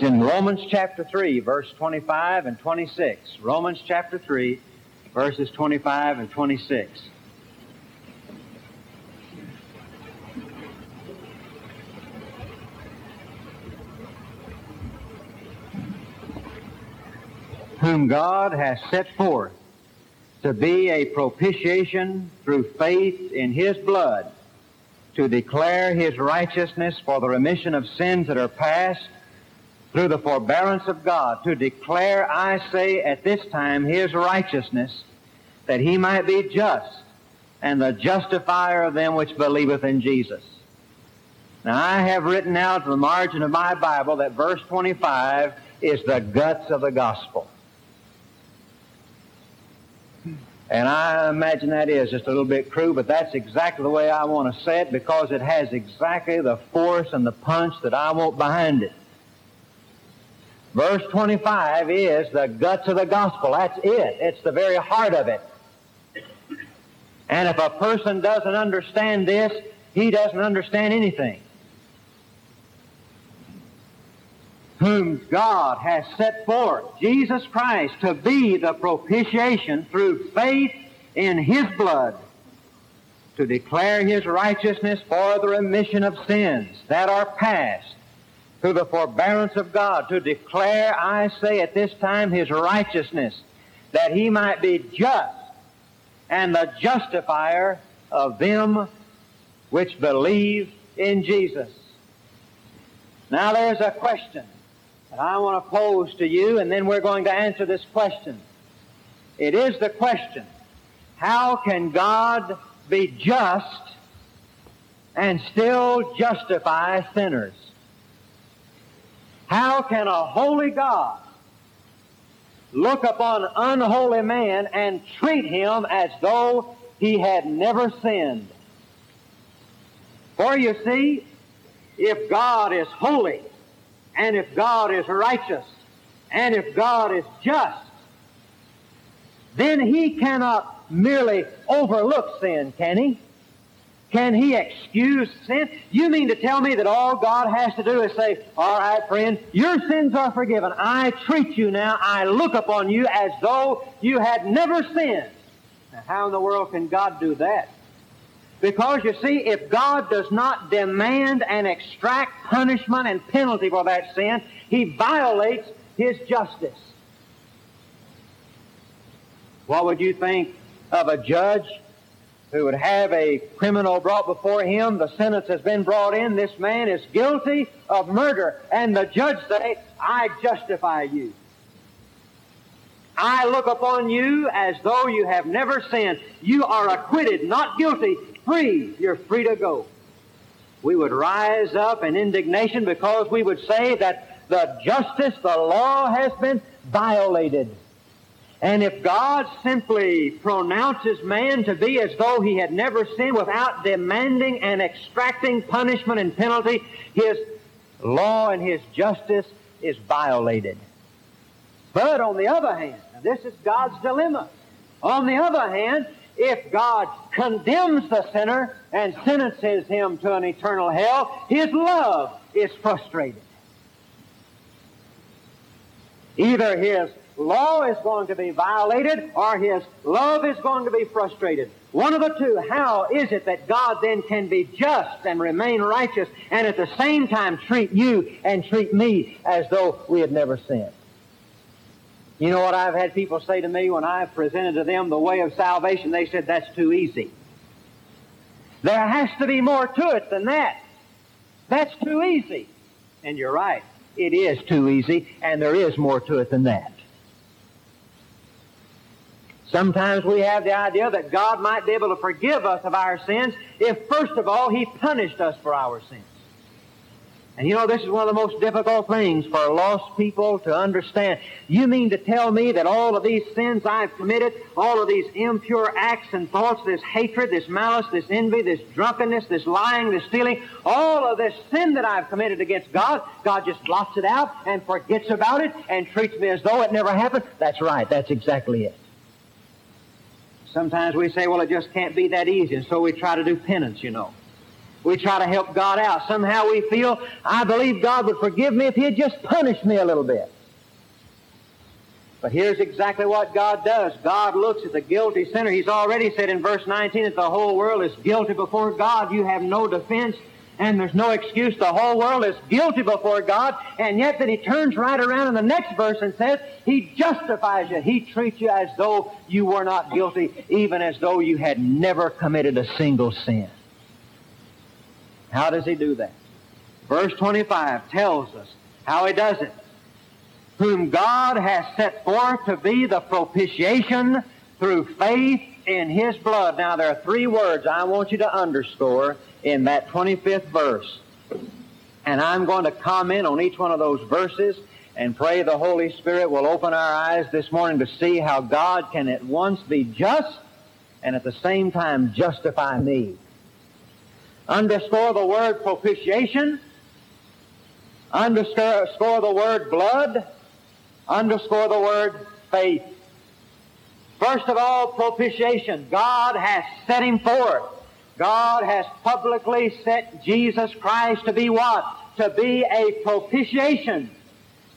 It's in Romans chapter 3, verse 25 and 26. Romans chapter 3, verses 25 and 26. Whom God has set forth to be a propitiation through faith in His blood, to declare His righteousness for the remission of sins that are past, through the forbearance of God, to declare, I say, at this time, His righteousness, that He might be just and the justifier of them which believeth in Jesus. Now, I have written out to the margin of my Bible that verse 25 is the guts of the gospel. And I imagine that is just a little bit crude, but that's exactly the way I want to say it because it has exactly the force and the punch that I want behind it. Verse 25 is the guts of the gospel. That's it. It's the very heart of it. And if a person doesn't understand this, he doesn't understand anything. Whom God has set forth, Jesus Christ, to be the propitiation through faith in His blood, to declare His righteousness for the remission of sins that are past through the forbearance of God to declare, I say at this time, His righteousness, that He might be just and the justifier of them which believe in Jesus. Now there's a question that I want to pose to you, and then we're going to answer this question. It is the question, how can God be just and still justify sinners? How can a holy God look upon unholy man and treat him as though he had never sinned? For you see, if God is holy, and if God is righteous, and if God is just, then he cannot merely overlook sin, can he? Can he excuse sin? You mean to tell me that all God has to do is say, all right, friend, your sins are forgiven. I treat you now. I look upon you as though you had never sinned. Now, how in the world can God do that? Because you see, if God does not demand and extract punishment and penalty for that sin, he violates his justice. What would you think of a judge who would have a criminal brought before him. The sentence has been brought in. This man is guilty of murder. And the judge say, I justify you. I look upon you as though you have never sinned. You are acquitted, not guilty, free. You're free to go. We would rise up in indignation because we would say that the justice, the law has been violated. And if God simply pronounces man to be as though he had never sinned without demanding and extracting punishment and penalty, his law and his justice is violated. But on the other hand, this is God's dilemma. On the other hand, if God condemns the sinner and sentences him to an eternal hell, his love is frustrated. Either his law is going to be violated or his love is going to be frustrated. One of the two. How is it that God then can be just and remain righteous and at the same time treat you and treat me as though we had never sinned? You know what I've had people say to me when I've presented to them the way of salvation? They said, that's too easy. There has to be more to it than that. That's too easy. And you're right. It is too easy, and there is more to it than that. Sometimes we have the idea that God might be able to forgive us of our sins if, first of all, He punished us for our sins. And you know, this is one of the most difficult things for lost people to understand. You mean to tell me that all of these sins I've committed, all of these impure acts and thoughts, this hatred, this malice, this envy, this drunkenness, this lying, this stealing, all of this sin that I've committed against God, God just blots it out and forgets about it and treats me as though it never happened? That's right. That's exactly it. Sometimes we say, well, it just can't be that easy, and so we try to do penance, you know. We try to help God out. Somehow we feel, I believe God would forgive me if He'd just punish me a little bit. But here's exactly what God does. God looks at the guilty sinner. He's already said in verse 19 that the whole world is guilty before God. You have no defense and there's no excuse. The whole world is guilty before God, and yet that He turns right around in the next verse and says, He justifies you. He treats you as though you were not guilty, even as though you had never committed a single sin. How does He do that? Verse 25 tells us how He does it whom God has set forth to be the propitiation through faith in His blood. Now, there are three words I want you to underscore in that 25th verse. And I'm going to comment on each one of those verses and pray the Holy Spirit will open our eyes this morning to see how God can at once be just and at the same time justify me. Underscore the word propitiation. Underscore the word blood underscore the word faith. First of all, propitiation. God has set him forth. God has publicly set Jesus Christ to be what? To be a propitiation.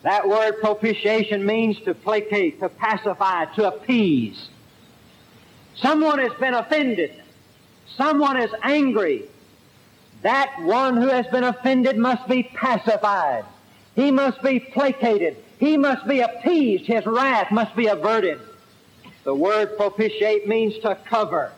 That word propitiation means to placate, to pacify, to appease. Someone has been offended. Someone is angry. That one who has been offended must be pacified. He must be placated. He must be appeased. His wrath must be averted. The word propitiate means to cover.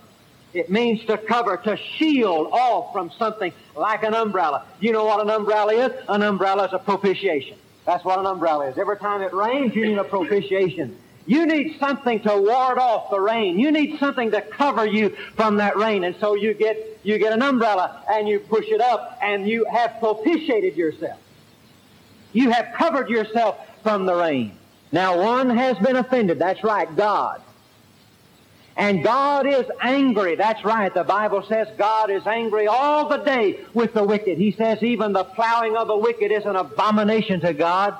It means to cover, to shield off from something like an umbrella. You know what an umbrella is? An umbrella is a propitiation. That's what an umbrella is. Every time it rains, you need a propitiation. You need something to ward off the rain. You need something to cover you from that rain. And so you get, you get an umbrella and you push it up and you have propitiated yourself. You have covered yourself from the rain. Now, one has been offended. That's right, God. And God is angry. That's right. The Bible says God is angry all the day with the wicked. He says even the plowing of the wicked is an abomination to God.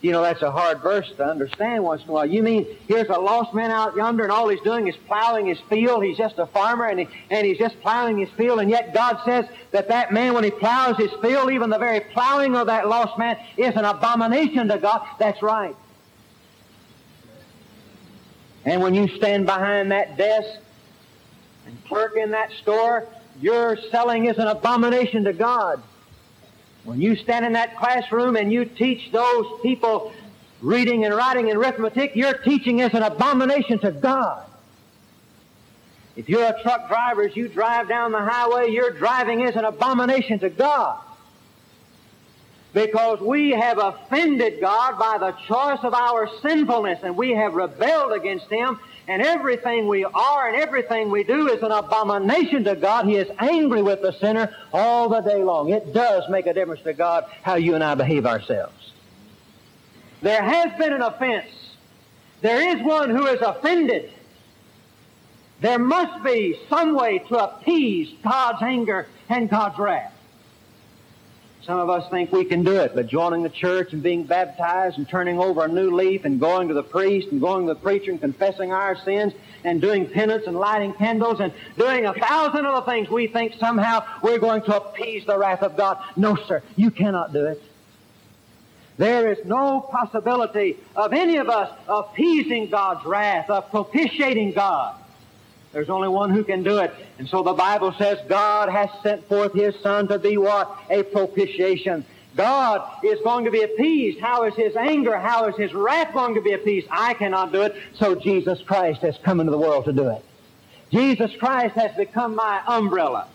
You know, that's a hard verse to understand once in a while. You mean here's a lost man out yonder and all he's doing is plowing his field. He's just a farmer and, he, and he's just plowing his field. And yet God says that that man, when he plows his field, even the very plowing of that lost man is an abomination to God. That's right. And when you stand behind that desk and clerk in that store, your selling is an abomination to God. When you stand in that classroom and you teach those people reading and writing and arithmetic, your teaching is an abomination to God. If you're a truck driver, as you drive down the highway, your driving is an abomination to God. Because we have offended God by the choice of our sinfulness and we have rebelled against Him and everything we are and everything we do is an abomination to God. He is angry with the sinner all the day long. It does make a difference to God how you and I behave ourselves. There has been an offense. There is one who is offended. There must be some way to appease God's anger and God's wrath. Some of us think we can do it, but joining the church and being baptized and turning over a new leaf and going to the priest and going to the preacher and confessing our sins and doing penance and lighting candles and doing a thousand other things, we think somehow we're going to appease the wrath of God. No, sir, you cannot do it. There is no possibility of any of us appeasing God's wrath, of propitiating God. There's only one who can do it. And so the Bible says God has sent forth His Son to be what? A propitiation. God is going to be appeased. How is His anger? How is His wrath going to be appeased? I cannot do it. So Jesus Christ has come into the world to do it. Jesus Christ has become my umbrella.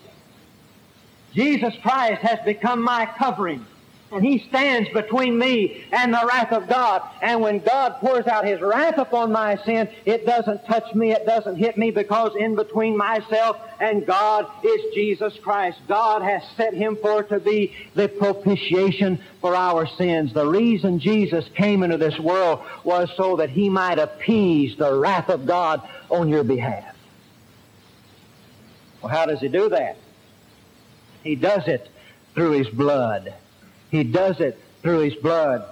Jesus Christ has become my covering. And he stands between me and the wrath of God. And when God pours out his wrath upon my sin, it doesn't touch me, it doesn't hit me, because in between myself and God is Jesus Christ. God has set him forth to be the propitiation for our sins. The reason Jesus came into this world was so that he might appease the wrath of God on your behalf. Well, how does he do that? He does it through his blood. He does it through His blood,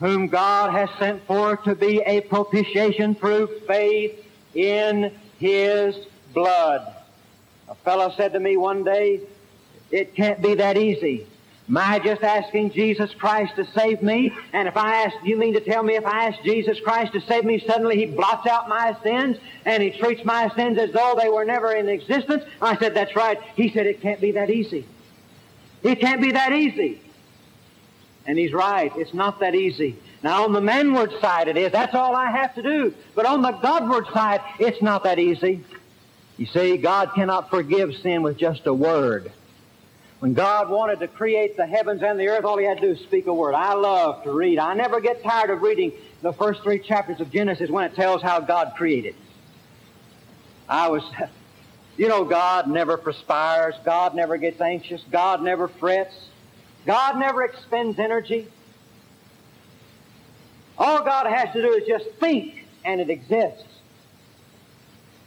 whom God has sent forth to be a propitiation through faith in His blood. A fellow said to me one day, it can't be that easy. I just asking Jesus Christ to save me? And if I ask, you mean to tell me if I ask Jesus Christ to save me, suddenly He blots out my sins and He treats my sins as though they were never in existence? I said, that's right. He said, it can't be that easy. It can't be that easy. And He's right. It's not that easy. Now, on the manward side it is. That's all I have to do. But on the Godward side, it's not that easy. You see, God cannot forgive sin with just a word. When God wanted to create the heavens and the earth, all He had to do is speak a word. I love to read. I never get tired of reading the first three chapters of Genesis when it tells how God created. I was, you know, God never perspires. God never gets anxious. God never frets. God never expends energy. All God has to do is just think, and it exists.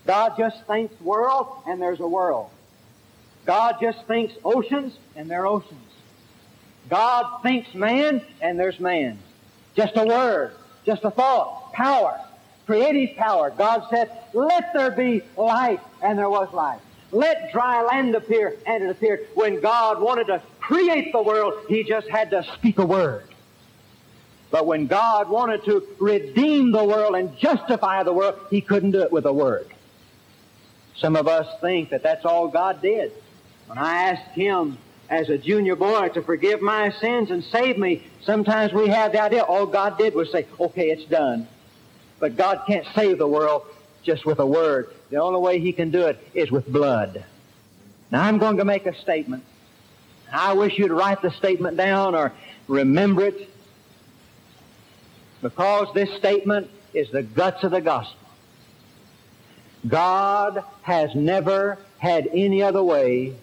God just thinks world, and there's a world. God just thinks oceans, and there are oceans. God thinks man, and there's man. Just a word, just a thought, power, creative power. God said, let there be light, and there was light. Let dry land appear, and it appeared. When God wanted to create the world, He just had to speak a word. But when God wanted to redeem the world and justify the world, He couldn't do it with a word. Some of us think that that's all God did. When I asked Him as a junior boy to forgive my sins and save me, sometimes we have the idea all God did was say, okay, it's done. But God can't save the world just with a word. The only way He can do it is with blood. Now I'm going to make a statement. I wish you'd write the statement down or remember it because this statement is the guts of the gospel. God has never had any other way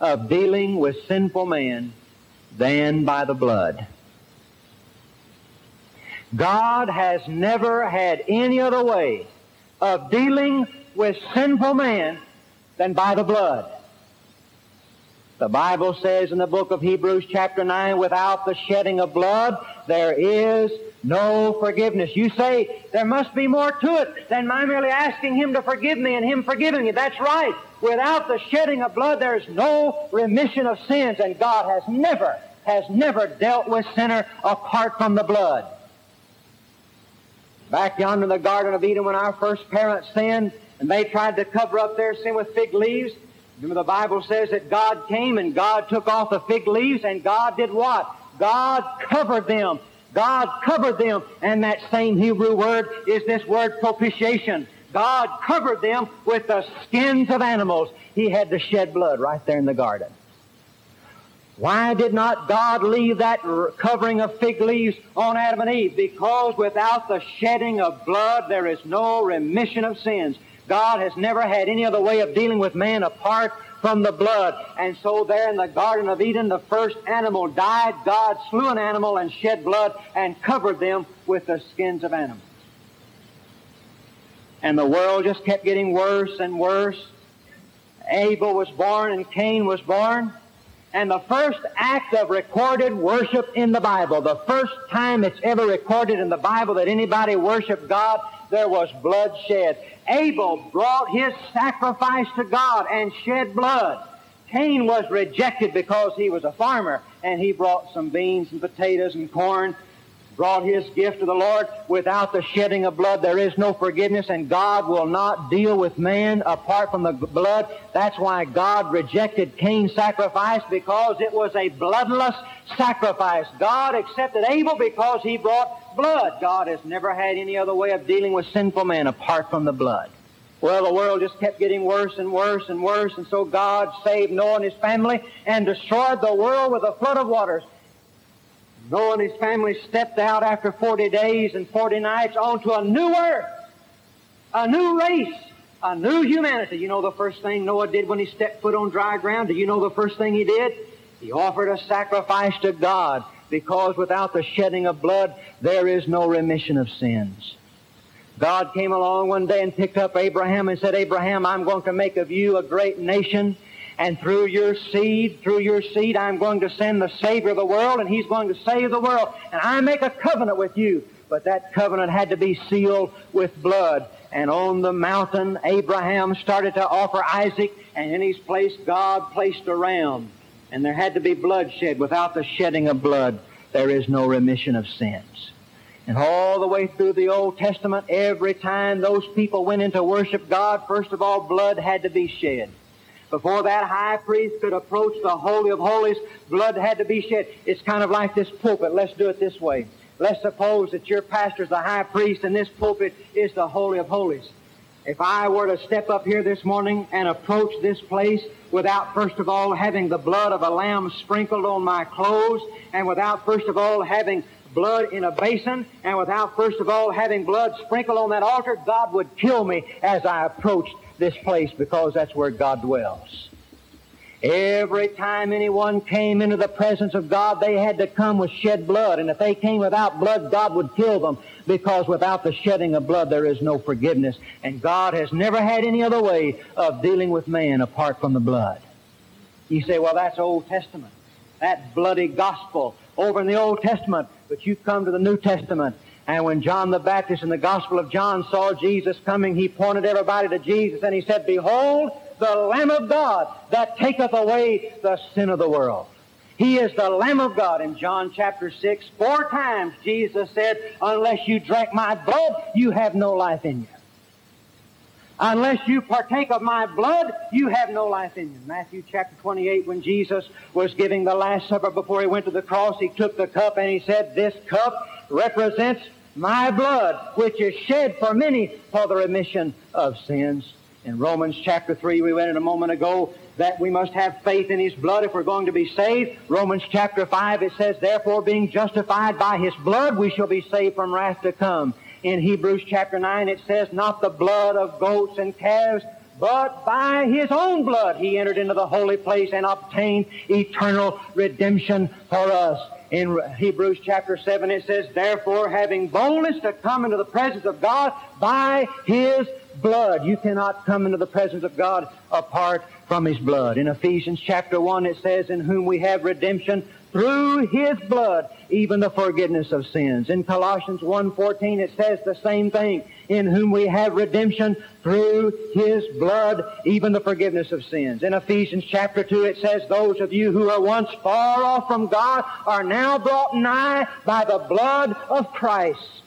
of dealing with sinful man than by the blood. God has never had any other way of dealing with sinful man than by the blood. The Bible says in the book of Hebrews chapter 9, without the shedding of blood, there is no forgiveness. You say, there must be more to it than my merely asking Him to forgive me and Him forgiving me. That's right. Without the shedding of blood, there is no remission of sins, and God has never, has never dealt with sinner apart from the blood. Back yonder in the Garden of Eden when our first parents sinned, and they tried to cover up their sin with fig leaves, Remember the Bible says that God came and God took off the fig leaves and God did what? God covered them. God covered them. And that same Hebrew word is this word propitiation. God covered them with the skins of animals. He had to shed blood right there in the garden. Why did not God leave that covering of fig leaves on Adam and Eve? Because without the shedding of blood, there is no remission of sins. God has never had any other way of dealing with man apart from the blood. And so there in the Garden of Eden, the first animal died. God slew an animal and shed blood and covered them with the skins of animals. And the world just kept getting worse and worse. Abel was born and Cain was born. And the first act of recorded worship in the Bible, the first time it's ever recorded in the Bible that anybody worshiped God, there was blood shed. Abel brought his sacrifice to God and shed blood. Cain was rejected because he was a farmer and he brought some beans and potatoes and corn, brought his gift to the Lord. Without the shedding of blood, there is no forgiveness and God will not deal with man apart from the blood. That's why God rejected Cain's sacrifice because it was a bloodless sacrifice. God accepted Abel because he brought blood. God has never had any other way of dealing with sinful man apart from the blood. Well, the world just kept getting worse and worse and worse, and so God saved Noah and his family and destroyed the world with a flood of waters. Noah and his family stepped out after 40 days and 40 nights onto a new earth, a new race, a new humanity. You know the first thing Noah did when he stepped foot on dry ground? Do you know the first thing he did? He offered a sacrifice to God because without the shedding of blood, there is no remission of sins. God came along one day and picked up Abraham and said, Abraham, I'm going to make of you a great nation, and through your seed, through your seed, I'm going to send the Savior of the world, and He's going to save the world. And I make a covenant with you but that covenant had to be sealed with blood. And on the mountain, Abraham started to offer Isaac, and in his place, God placed a ram. And there had to be bloodshed. Without the shedding of blood, there is no remission of sins. And all the way through the Old Testament, every time those people went in to worship God, first of all, blood had to be shed. Before that high priest could approach the Holy of Holies, blood had to be shed. It's kind of like this pulpit. Let's do it this way. Let's suppose that your pastor is the high priest and this pulpit is the Holy of Holies. If I were to step up here this morning and approach this place without first of all having the blood of a lamb sprinkled on my clothes and without first of all having blood in a basin, and without first of all having blood sprinkled on that altar, God would kill me as I approached this place because that's where God dwells. Every time anyone came into the presence of God, they had to come with shed blood. And if they came without blood, God would kill them because without the shedding of blood, there is no forgiveness. And God has never had any other way of dealing with man apart from the blood. You say, well, that's Old Testament. That bloody gospel over in the Old Testament. But you come to the New Testament, and when John the Baptist in the Gospel of John saw Jesus coming, he pointed everybody to Jesus, and he said, Behold, the Lamb of God that taketh away the sin of the world. He is the Lamb of God. In John chapter 6, four times Jesus said, Unless you drink my blood, you have no life in you. Unless you partake of my blood, you have no life in you. Matthew chapter 28, when Jesus was giving the Last Supper before he went to the cross, he took the cup and he said, This cup represents my blood, which is shed for many for the remission of sins. In Romans chapter 3, we read it a moment ago that we must have faith in His blood if we're going to be saved. Romans chapter 5, it says, Therefore, being justified by His blood, we shall be saved from wrath to come in Hebrews chapter 9, it says, Not the blood of goats and calves, but by his own blood he entered into the holy place and obtained eternal redemption for us. In Hebrews chapter 7, it says, Therefore, having boldness to come into the presence of God by his blood. You cannot come into the presence of God apart from his blood. In Ephesians chapter 1, it says, In whom we have redemption through his blood, even the forgiveness of sins. In Colossians 1.14 it says the same thing, in whom we have redemption through his blood, even the forgiveness of sins. In Ephesians chapter 2 it says, those of you who are once far off from God are now brought nigh by the blood of Christ.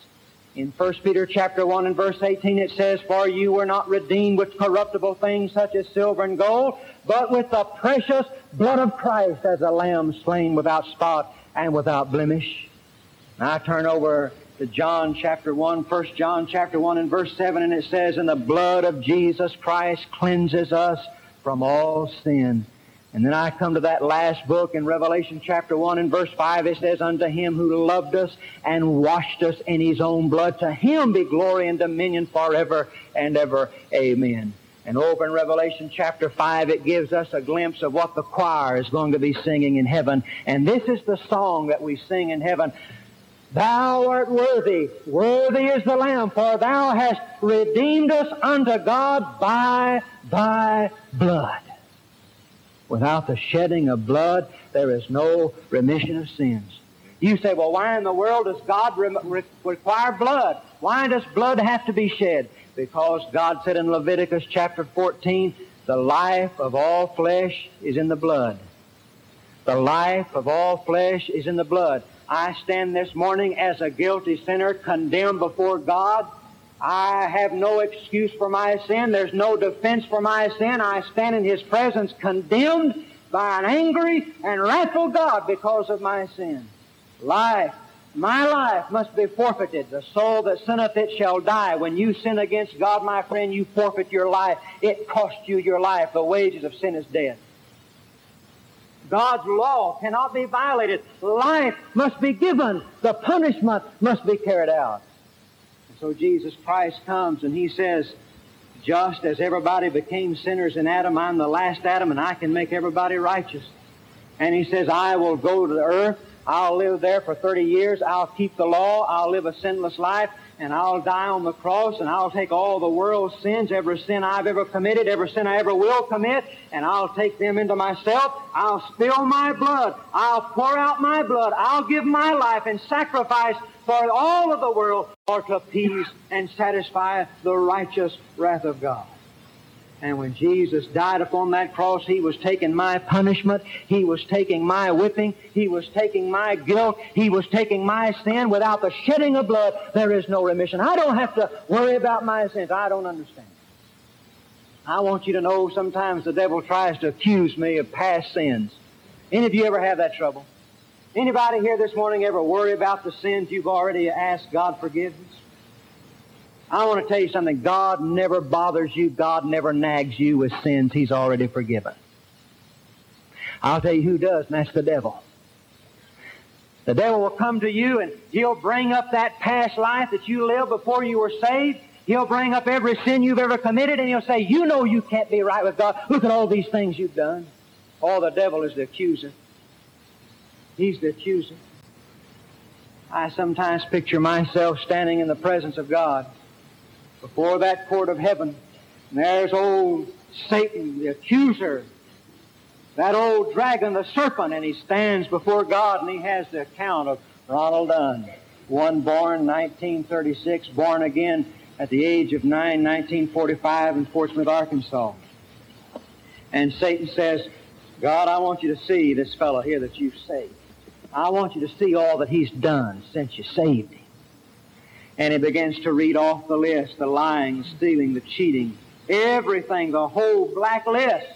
In 1 Peter chapter 1 and verse 18 it says, For you were not redeemed with corruptible things such as silver and gold, but with the precious blood of Christ as a lamb slain without spot and without blemish. Now I turn over to John chapter 1, 1 John chapter 1 and verse 7, and it says, And the blood of Jesus Christ cleanses us from all sin. And then I come to that last book in Revelation chapter 1 and verse 5. It says, Unto him who loved us and washed us in his own blood, to him be glory and dominion forever and ever. Amen. And over in Revelation chapter 5, it gives us a glimpse of what the choir is going to be singing in heaven. And this is the song that we sing in heaven. Thou art worthy, worthy is the Lamb, for thou hast redeemed us unto God by thy blood. Without the shedding of blood, there is no remission of sins. You say, well, why in the world does God re- re- require blood? Why does blood have to be shed? Because God said in Leviticus chapter 14, the life of all flesh is in the blood. The life of all flesh is in the blood. I stand this morning as a guilty sinner condemned before God I have no excuse for my sin. There's no defense for my sin. I stand in His presence condemned by an angry and wrathful God because of my sin. Life, my life must be forfeited. The soul that sinneth it shall die. When you sin against God, my friend, you forfeit your life. It costs you your life. The wages of sin is death. God's law cannot be violated. Life must be given. The punishment must be carried out. So Jesus Christ comes and he says, just as everybody became sinners in Adam, I'm the last Adam and I can make everybody righteous. And he says, I will go to the earth I'll live there for 30 years. I'll keep the law. I'll live a sinless life. And I'll die on the cross and I'll take all the world's sins, every sin I've ever committed, every sin I ever will commit, and I'll take them into myself. I'll spill my blood. I'll pour out my blood. I'll give my life in sacrifice for all of the world or to appease and satisfy the righteous wrath of God. And when Jesus died upon that cross, He was taking my punishment. He was taking my whipping. He was taking my guilt. He was taking my sin. Without the shedding of blood, there is no remission. I don't have to worry about my sins. I don't understand. I want you to know sometimes the devil tries to accuse me of past sins. Any of you ever have that trouble? Anybody here this morning ever worry about the sins you've already asked God forgiveness? I want to tell you something. God never bothers you. God never nags you with sins He's already forgiven. I'll tell you who does, and that's the devil. The devil will come to you and he'll bring up that past life that you lived before you were saved. He'll bring up every sin you've ever committed and he'll say, You know you can't be right with God. Look at all these things you've done. Oh, the devil is the accuser. He's the accuser. I sometimes picture myself standing in the presence of God before that court of heaven. And there's old Satan, the accuser, that old dragon, the serpent, and he stands before God and he has the account of Ronald Dunn, one born 1936, born again at the age of 9, 1945 in Fort Smith, Arkansas. And Satan says, God, I want you to see this fellow here that you've saved. I want you to see all that he's done since you saved him. And he begins to read off the list the lying, the stealing, the cheating, everything, the whole black list.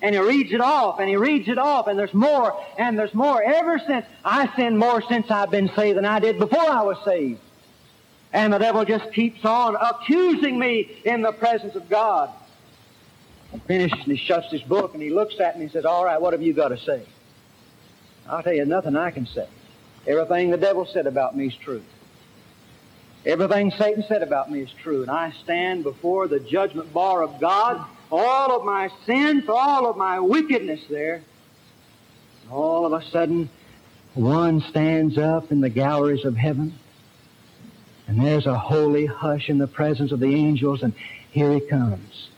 And he reads it off, and he reads it off, and there's more, and there's more. Ever since, I sin more since I've been saved than I did before I was saved. And the devil just keeps on accusing me in the presence of God. He finishes and he shuts his book and he looks at me and says, All right, what have you got to say? I'll tell you, nothing I can say. Everything the devil said about me is true. Everything Satan said about me is true, and I stand before the judgment bar of God, all of my sins, all of my wickedness there. And All of a sudden, one stands up in the galleries of heaven, and there's a holy hush in the presence of the angels, and here he comes.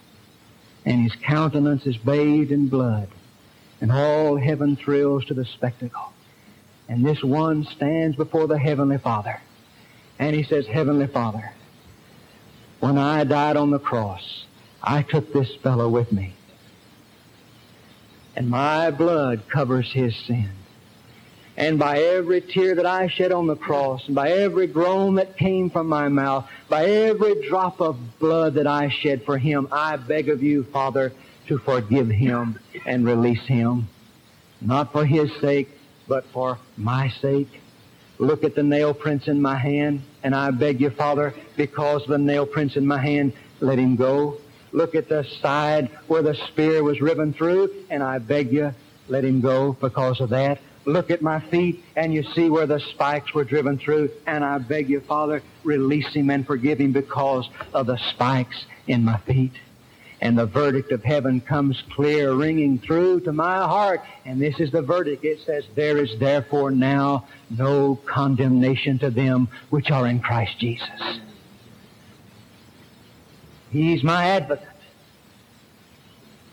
And his countenance is bathed in blood, and all heaven thrills to the spectacle. And this one stands before the Heavenly Father and he says, Heavenly Father, when I died on the cross, I took this fellow with me. And my blood covers his sin. And by every tear that I shed on the cross, and by every groan that came from my mouth, by every drop of blood that I shed for him, I beg of you, Father, to forgive him and release him. Not for his sake, but for my sake. Look at the nail prints in my hand, and I beg you, Father, because of the nail prints in my hand, let him go. Look at the side where the spear was riven through, and I beg you, let him go because of that. Look at my feet, and you see where the spikes were driven through, and I beg you, Father, release him and forgive him because of the spikes in my feet and the verdict of heaven comes clear, ringing through to my heart. And this is the verdict. It says, There is therefore now no condemnation to them which are in Christ Jesus. He's my advocate.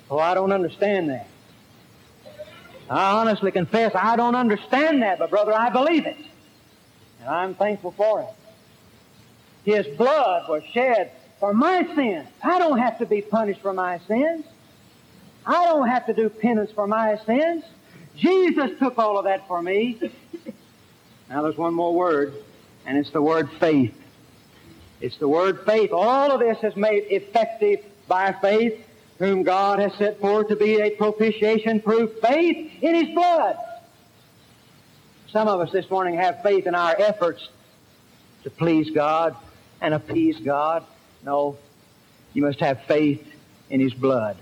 Oh, I don't understand that. I honestly confess I don't understand that, but brother, I believe it. And I'm thankful for it. His blood was shed for my sins. I don't have to be punished for my sins. I don't have to do penance for my sins. Jesus took all of that for me. Now there's one more word, and it's the word faith. It's the word faith. All of this is made effective by faith, whom God has set forth to be a propitiation proof faith in His blood. Some of us this morning have faith in our efforts to please God and appease God. No, you must have faith in His blood.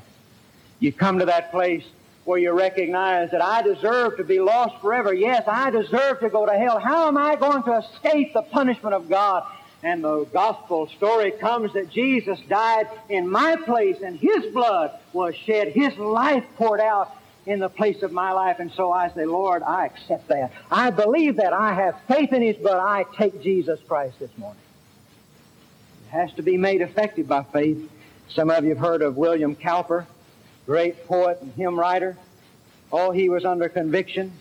You come to that place where you recognize that I deserve to be lost forever. Yes, I deserve to go to hell. How am I going to escape the punishment of God? And the gospel story comes that Jesus died in my place and His blood was shed. His life poured out in the place of my life. And so I say, Lord, I accept that. I believe that. I have faith in His blood. I take Jesus Christ this morning. Has to be made effective by faith. Some of you have heard of William Cowper, great poet and hymn writer. Oh, he was under conviction.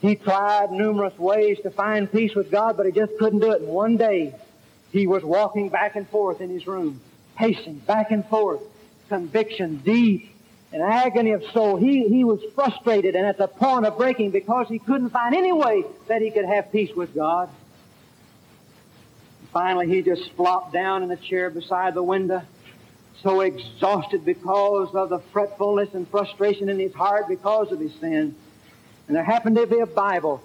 He tried numerous ways to find peace with God, but he just couldn't do it. And one day, he was walking back and forth in his room, pacing back and forth, conviction deep, an agony of soul. He, he was frustrated and at the point of breaking because he couldn't find any way that he could have peace with God. Finally, he just flopped down in the chair beside the window, so exhausted because of the fretfulness and frustration in his heart because of his sin. And there happened to be a Bible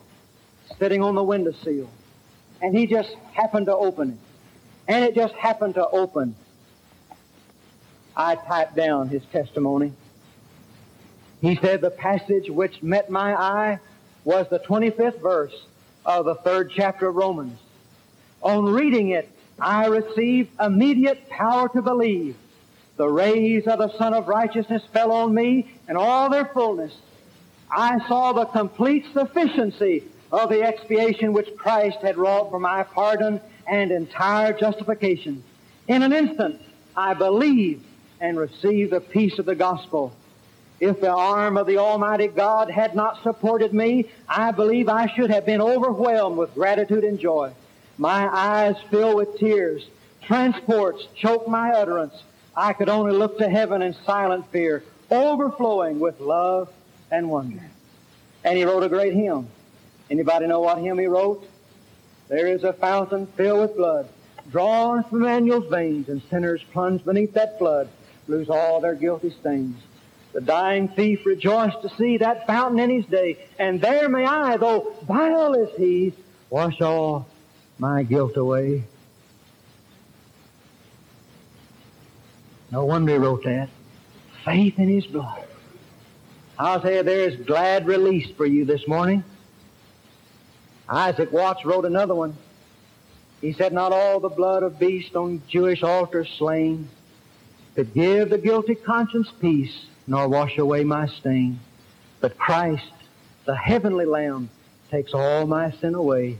sitting on the windowsill. And he just happened to open it. And it just happened to open. I typed down his testimony. He said the passage which met my eye was the 25th verse of the third chapter of Romans. On reading it, I received immediate power to believe. The rays of the Sun of Righteousness fell on me in all their fullness. I saw the complete sufficiency of the expiation which Christ had wrought for my pardon and entire justification. In an instant, I believed and received the peace of the gospel. If the arm of the Almighty God had not supported me, I believe I should have been overwhelmed with gratitude and joy. My eyes fill with tears. Transports choke my utterance. I could only look to heaven in silent fear, overflowing with love and wonder. And he wrote a great hymn. Anybody know what hymn he wrote? There is a fountain filled with blood, drawn from Emmanuel's veins, and sinners plunged beneath that flood lose all their guilty stains. The dying thief rejoiced to see that fountain in his day, and there may I, though vile as he, wash all my guilt away. No wonder he wrote that. Faith in his blood. I'll tell you, there is glad release for you this morning. Isaac Watts wrote another one. He said, Not all the blood of beast on Jewish altars slain could give the guilty conscience peace nor wash away my stain. But Christ, the heavenly Lamb, takes all my sin away,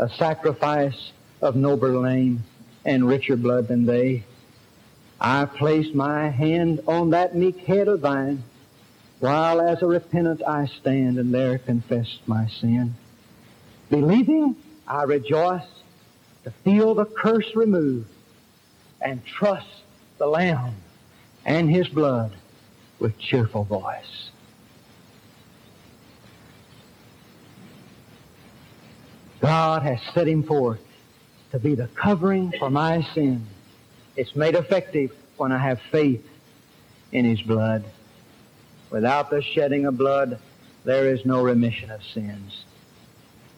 a sacrifice of nobler name and richer blood than they. I place my hand on that meek head of thine, while as a repentant I stand and there confess my sin. Believing, I rejoice to feel the curse removed and trust the Lamb and His blood with cheerful voice. God has set him forth to be the covering for my sin. It's made effective when I have faith in his blood. Without the shedding of blood, there is no remission of sins.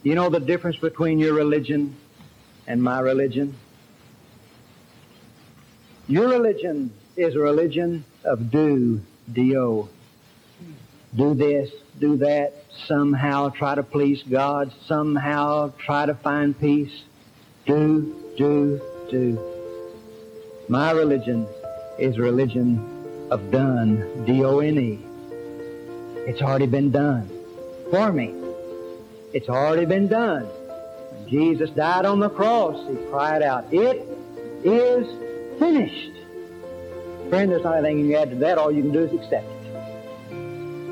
You know the difference between your religion and my religion? Your religion is a religion of do D-O. Do this, do that, somehow try to please God, somehow try to find peace. Do, do, do. My religion is a religion of done, D-O-N-E. It's already been done for me. It's already been done. When Jesus died on the cross, he cried out, It is finished. Friend, there's not anything you can add to that. All you can do is accept.